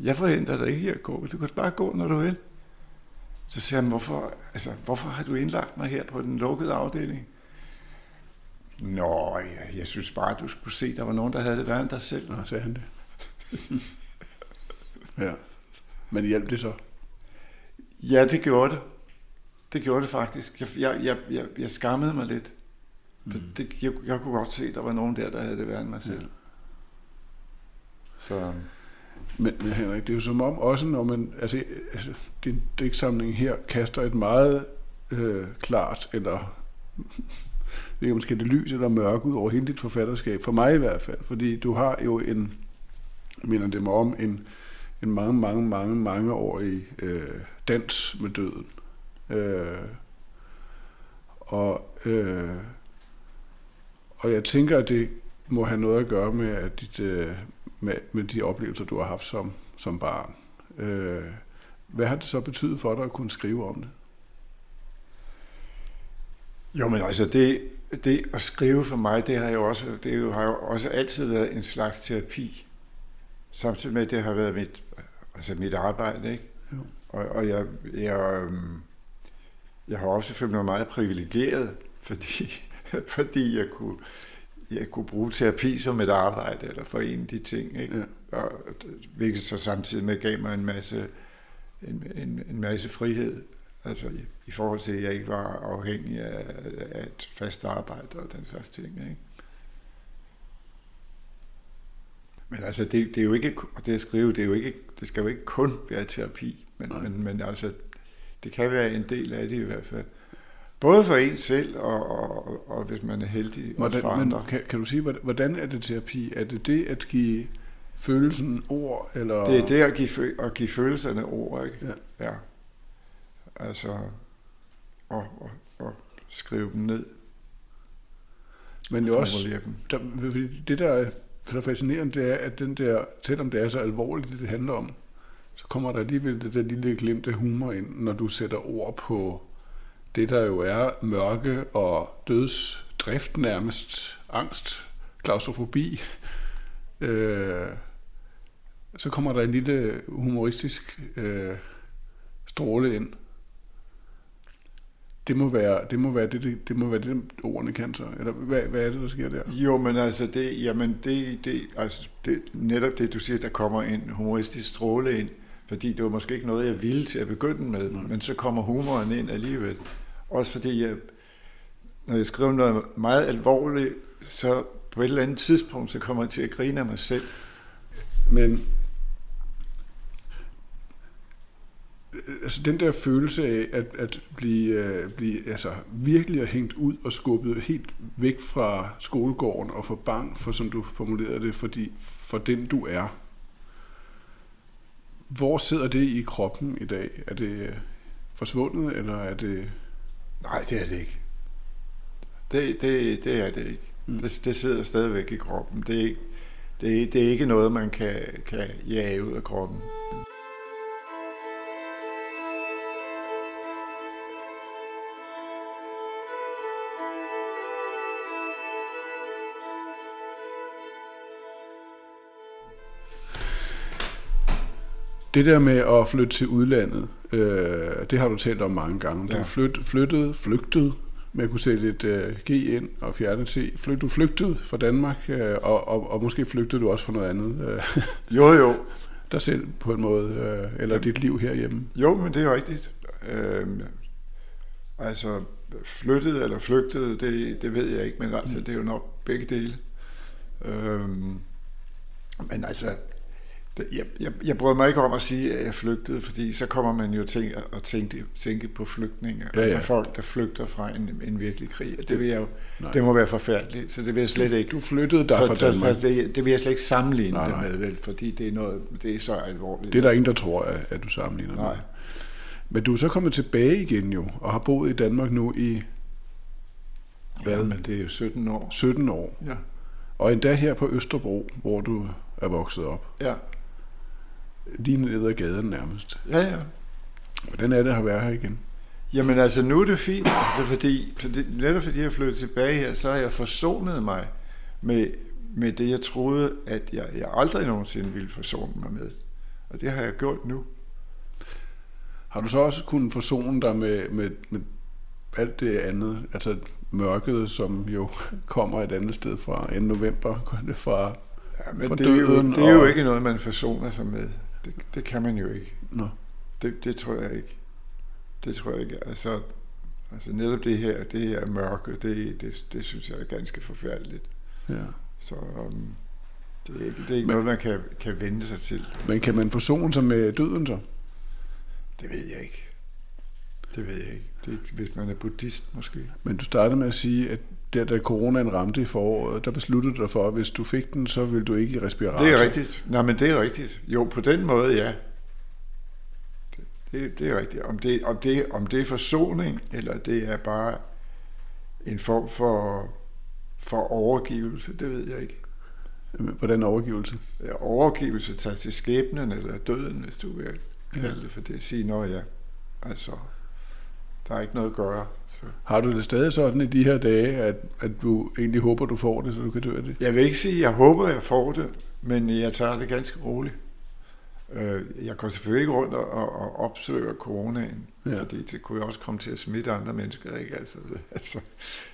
Jeg forhindrer dig ikke i at gå. Du kan bare gå, når du vil. Så siger han, hvorfor, altså, hvorfor har du indlagt mig her på den lukkede afdeling? Nå, ja, jeg synes bare, at du skulle se, der var nogen, der havde det værre end dig selv. Nå, sagde han det. ja. Men hjalp det så? Ja, det gjorde det. Det gjorde det faktisk. Jeg, jeg, jeg, jeg, jeg skammede mig lidt. For det, jeg, jeg kunne godt se, at der var nogen der, der havde det værre end mig selv. Ja. Så Men, men Henrik, det er jo som om også, når man, altså, altså din digtsamling her kaster et meget øh, klart, eller det er måske det lys eller mørke ud over hele dit forfatterskab, for mig i hvert fald, fordi du har jo en, minder det mig om, en, en mange, mange, mange, mange årig øh, dans med døden. Øh, og, øh, og jeg tænker, at det må have noget at gøre med, at dit, øh, med, med de oplevelser, du har haft som, som barn. Øh, hvad har det så betydet for dig at kunne skrive om det? Jo, men altså det, det at skrive for mig, det har jo også, det har jo også altid været en slags terapi. Samtidig med, at det har været mit, altså mit arbejde, ikke? Jo. Og, og jeg, jeg, øhm, jeg har også følt mig meget privilegeret, fordi, <laughs> fordi jeg kunne, jeg kunne bruge terapi som et arbejde, eller for en af de ting, ikke? Ja. Og, hvilket så samtidig med gav mig en masse, en, en, en masse frihed. Altså i, i forhold til, at jeg ikke var afhængig af, af et fast arbejde og den slags ting. Ikke? Men altså, det, det er jo ikke, og det at skrive, det, er jo ikke, det skal jo ikke kun være terapi, men, Nej. men, men altså, det kan være en del af det i hvert fald. Både for en selv, og, og, og, hvis man er heldig, også Hvordan, for men andre. kan, kan du sige, hvordan- er det terapi? Er det det at give følelsen ord? Eller? Det er det at give, at give følelserne ord, ikke? Ja. ja. Altså, og, og, og skrive dem ned, Men det er også, der, det der er så fascinerende, det er, at den der, selvom det er så alvorligt, det handler om, så kommer der alligevel det der lille glimt af humor ind, når du sætter ord på det, der jo er mørke og dødsdrift nærmest, angst, klaustrofobi. Øh, så kommer der en lille humoristisk øh, stråle ind. Det må være det, må være det, det, det, må være det ordene kan så. Eller hvad, hvad er det, der sker der? Jo, men altså, det, jamen det, det, altså det, netop det, du siger, der kommer en humoristisk stråle ind, fordi det var måske ikke noget, jeg ville til at begynde med, Nej. men så kommer humoren ind alligevel. Også fordi, jeg, når jeg skriver noget meget alvorligt, så på et eller andet tidspunkt, så kommer jeg til at grine af mig selv. Men øh, altså den der følelse af at, at blive, øh, blive altså, virkelig hængt ud og skubbet helt væk fra skolegården og for bang, for som du formulerede det, fordi, for den du er. Hvor sidder det i kroppen i dag? Er det øh, forsvundet, eller er det... Nej, det er det ikke. Det, det, det er det ikke. Mm. Det, det sidder stadigvæk i kroppen. Det er ikke, det det er ikke noget, man kan, kan jage ud af kroppen. Det der med at flytte til udlandet, øh, det har du talt om mange gange. Du Ja. flyt, flyttede, flygtede, med at kunne sætte et øh, G ind og fjerne et C. Flyt, du flygtede fra Danmark, øh, og, og, og måske flygtede du også fra noget andet. Øh, <laughs> Jo, jo. <laughs> dig selv på en måde, øh, eller Ja. dit liv herhjemme. Jo, men det er rigtigt. Øhm, altså, flyttet eller flygtet, det, det ved jeg ikke, men altså, det er jo nok begge dele. Øhm, men altså, jeg, jeg, jeg bryder mig ikke om at sige, at jeg flygtede, fordi så kommer man jo til at, tænke, tænke på flygtninge. Ja, Ja, ja. Altså folk, der flygter fra en, en virkelig krig. Og det vil jeg jo, Nej. det må være forfærdeligt, så det vil jeg slet ikke. Du flyttede dig så, fra så, Danmark. så det, det vil jeg slet ikke sammenligne Nej, nej, det med, vel, fordi det er, noget, det er så alvorligt. Det er der ingen, der tror, at, at du sammenligner Nej. med. Men du er så kommet tilbage igen jo, og har boet i Danmark nu i Ja, men det er jo 17 år. 17 år. Ja. Og endda her på Østerbro, hvor du er vokset op. Ja, Lige ned ad gaden nærmest. ja, ja. Hvordan er det at være her igen? Jamen altså, nu er det fint, altså, fordi, fordi, netop fordi jeg flyttede tilbage her, så har jeg forsonet mig med, med det, jeg troede, at jeg, jeg aldrig nogensinde ville forsone mig med. Og det har jeg gjort nu. Har du så også kunnet forsone dig med, med, med alt det andet, altså mørket, som jo <laughs> kommer et andet sted fra en november, fra, Ja, men fra det er, jo, det er jo og- ikke noget, man forsoner sig med. Det, det kan man jo ikke. Nå, Det, det tror jeg ikke. Det tror jeg ikke. Altså, altså netop det her, det her mørke, det, det, det synes jeg er ganske forfærdeligt. ja. Så um, det er ikke, det er ikke Men- noget, man kan, kan vende sig til. Men kan man forsone sig med døden så? Det ved jeg ikke. Det ved jeg ikke. Det er ikke hvis man er buddhist måske. Men du startede med at sige, at der, da coronaen ramte i foråret, der besluttede du dig for, at hvis du fik den, så ville du ikke i respirator. Det er rigtigt. Nej, men det er rigtigt. Jo, på den måde, ja. Det, det, det er rigtigt. Om det, om, det, om det er forsoning, eller det er bare en form for, for overgivelse, det ved jeg ikke. Den overgivelse. Ja, Overgivelse tager til skæbnen eller døden, hvis du vil kalde det for det. Sige, nå ja, altså, der er ikke noget at gøre. Så. Har du det stadig sådan i de her dage, at, at du egentlig håber, du får det, så du kan dø af det? Jeg vil ikke sige, at jeg håber, jeg får det, men jeg tager det ganske roligt. Øh, Jeg går selvfølgelig ikke rundt og, og opsøger coronaen, Ja. fordi det kunne jo også komme til at smitte andre mennesker, ikke? Altså, <laughs> altså,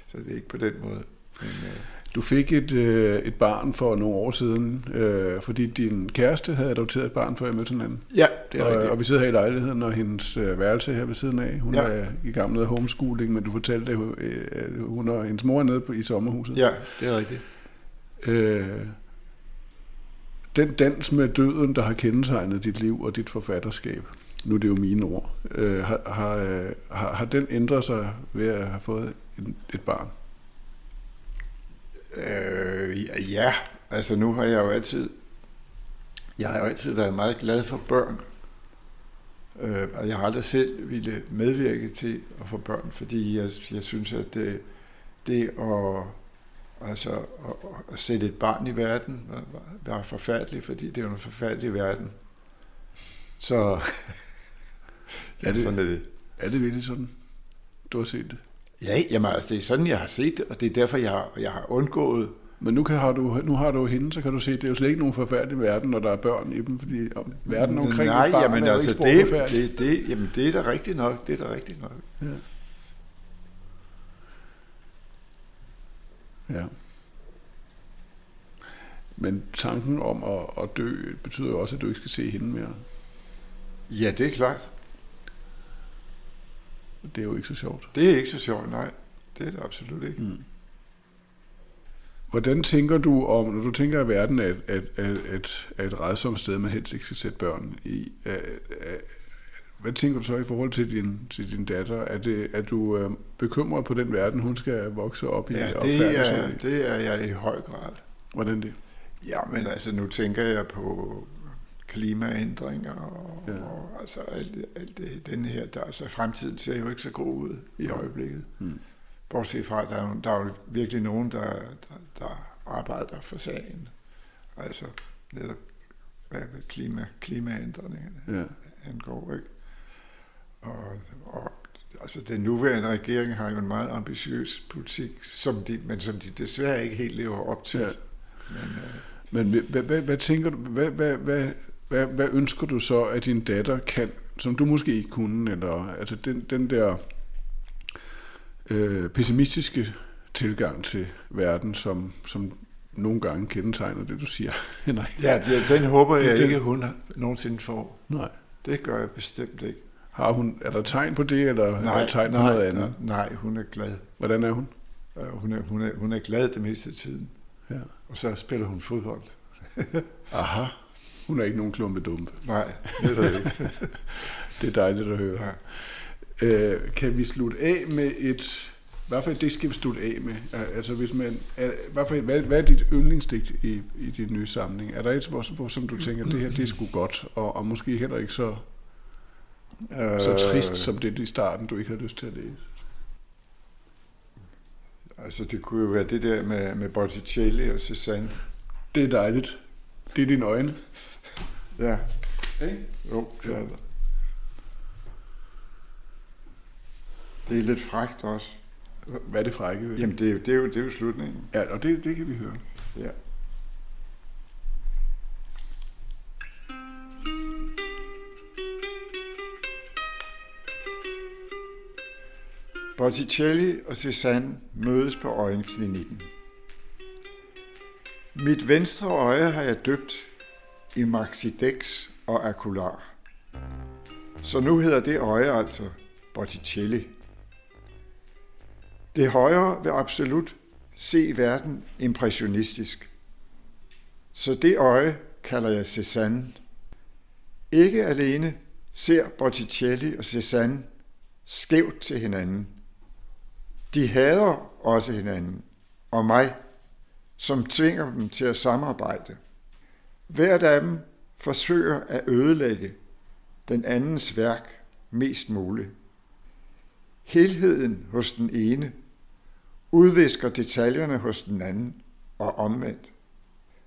så det er ikke på den måde. Men, øh, Du fik et, øh, et barn for nogle år siden, øh, fordi din kæreste havde adopteret et barn, før I mødte hinanden. ja, det er og, rigtigt. og vi sidder her i lejligheden, og hendes øh, værelse her ved siden af. Hun ja. Er i gang med homeschooling, men du fortalte, at hun, øh, hun og hendes mor er nede på, i sommerhuset. Ja, det er rigtigt. Øh, den dans med døden, der har kendetegnet dit liv og dit forfatterskab, nu er det jo mine ord, øh, har, har, øh, har, har den ændret sig ved at have fået et, et barn? Øh, ja, altså nu har jeg jo altid, jeg har jo altid været meget glad for børn. Øh, og jeg har aldrig selv ville medvirke til at få børn, fordi jeg, jeg synes, at det, det at, altså, at, at sætte et barn i verden var, var, forfærdeligt, fordi det er jo en forfærdelig verden. Så ja, Er det- sådan er det. Er det virkelig sådan? Du har set det. Ja, jamen, altså, det er sådan, jeg har set det, og det er derfor, jeg har, jeg har undgået Men nu, kan, har du, nu har du hende, så kan du se, det er jo slet ikke nogen forfærdelig verden, når der er børn i dem, fordi om, verden omkring Nej, barn jamen er altså, det, det, det, jamen, det er da rigtigt nok. Det er da rigtigt nok. Ja. ja. Men tanken om at, at dø betyder jo også, at du ikke skal se hende mere. Ja, det er klart. Det er jo ikke så sjovt. Det er ikke så sjovt, nej. Det er det absolut ikke. Mm. Hvordan tænker du om, når du tænker, at verden er et, et, et, er et redsomt sted, man helst ikke skal sætte børn i, er, er, hvad tænker du så i forhold til din, til din datter? Er, det, er du øh, bekymret på den verden, hun skal vokse op i? Ja, og det er, i? det er jeg i høj grad. Hvordan det? Ja, men altså, nu tænker jeg på klimaændringer og, Ja. og altså alt, alt det, den her, der, altså fremtiden ser jo ikke så god ud i øjeblikket. Mm. Bortset fra, at der er, der er jo virkelig nogen, der, der, der arbejder for sagen. Altså netop, hvad klima, klimaændringerne Ja. angår. Ikke? Og, og altså, den nuværende regering har jo en meget ambitiøs politik, som de, men som de desværre ikke helt lever op til. Ja. Men, øh, Men hvad, hvad, hvad tænker du, hvad, hvad, hvad, hvad, hvad ønsker du så, at din datter kan, som du måske ikke kunne, eller altså den, den der øh, pessimistiske tilgang til verden, som, som nogle gange kendetegner det, du siger. <laughs> Nej. ja, den håber jeg Den- ikke, hun har- nogensinde får. Nej. Det gør jeg bestemt ikke. Har hun, er der tegn på det, eller er der tegn på nej, noget andet? nej, nej, hun er glad. Hvordan er hun? Øh, Hun er, hun, er, hun er glad det meste af tiden. Ja. Og så spiller hun fodbold. <laughs> Aha. Hun er ikke nogen klumpe dumpe. Nej, det er det ikke. <laughs> Det er dejligt at høre. Ja. Øh, kan vi slutte af med et... Hvad for et digt skal vi slutte af med? Al- Altså, hvis man, er, hvad, for, hvad, hvad er dit yndlingsdigt i, i din nye samling? Er der et, hvor, hvor, som du tænker, det her det er sgu godt, og, og måske heller ikke så, så Øh, trist som det i starten, du ikke havde lyst til at læse? Altså, det kunne jo være det der med, med Botticelli og Cézanne. Det er dejligt. Det er dine øjne. Ja, Ikke? jo, det er det. Det er lidt frækt også. Hvad er det frække ved? Jamen, det er det er jo, det er jo slutningen. Ja, og det, det kan vi høre. Ja. Botticelli og Cézanne mødes på øjenklinikken. Mit venstre øje har jeg døbt i Maxidex og Acular. Så nu hedder det øje altså Botticelli. Det højre vil absolut se verden impressionistisk. Så det øje kalder jeg Cézanne. Ikke alene ser Botticelli og Cézanne skævt til hinanden. De hader også hinanden, og mig, som tvinger dem til at samarbejde. Hvert af dem forsøger at ødelægge den andens værk mest muligt. Helheden hos den ene udvisker detaljerne hos den anden og omvendt.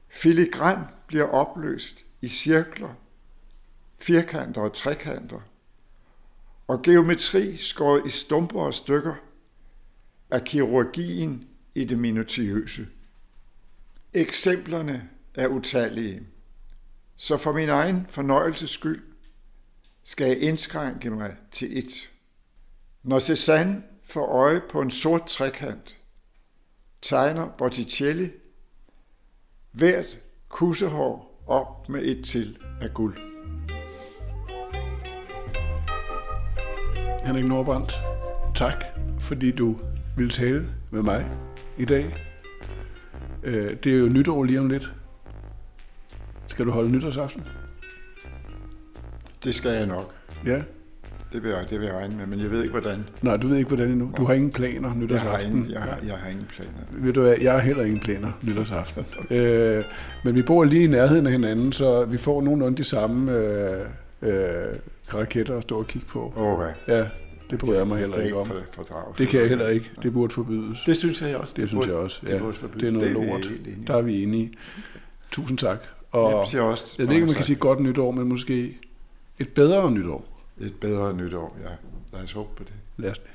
Filigran bliver opløst i cirkler, firkanter og trekanter, og geometri skåret i stumper og stykker af kirurgien i det minutiøse. Eksemplerne er utallige, så for min egen fornøjelses skyld skal jeg indskrænke mig til et. Når Cézanne får øje på en sort trekant, tegner Botticelli hvert kussehår op med et til af guld. Henrik Nordbrandt, tak, fordi du ville tale med mig i dag. Øh, det er jo nytår lige om lidt. Skal du holde nytårsaften? Det skal jeg nok. Ja. Det vil jeg, det vil jeg regne med, men jeg ved ikke, hvordan. Nej, du ved ikke, hvordan endnu. Du har ingen planer Jeg har nytårsaften. ingen, jeg har, jeg har ingen planer. Ved du hvad, jeg har heller ingen planer nytårsaften. <laughs> øh, men vi bor lige i nærheden af hinanden, så vi får nogenlunde de samme øh, øh, raketter at stå og kigge på. Åh, ja. Det bryder jeg mig heller Det er ikke om. Det kan jeg heller ikke. Det burde forbydes. Det synes jeg også. Det synes burde- jeg også. Det, Ja, burde forbydes. det er noget vi lort. enige. Der er vi enige. Tusind tak. Og Jeg siger også, jeg ved ikke, om man kan sige godt nytår, men måske et bedre nytår. Et bedre nytår, ja. Lad os håbe på det. Lad os det.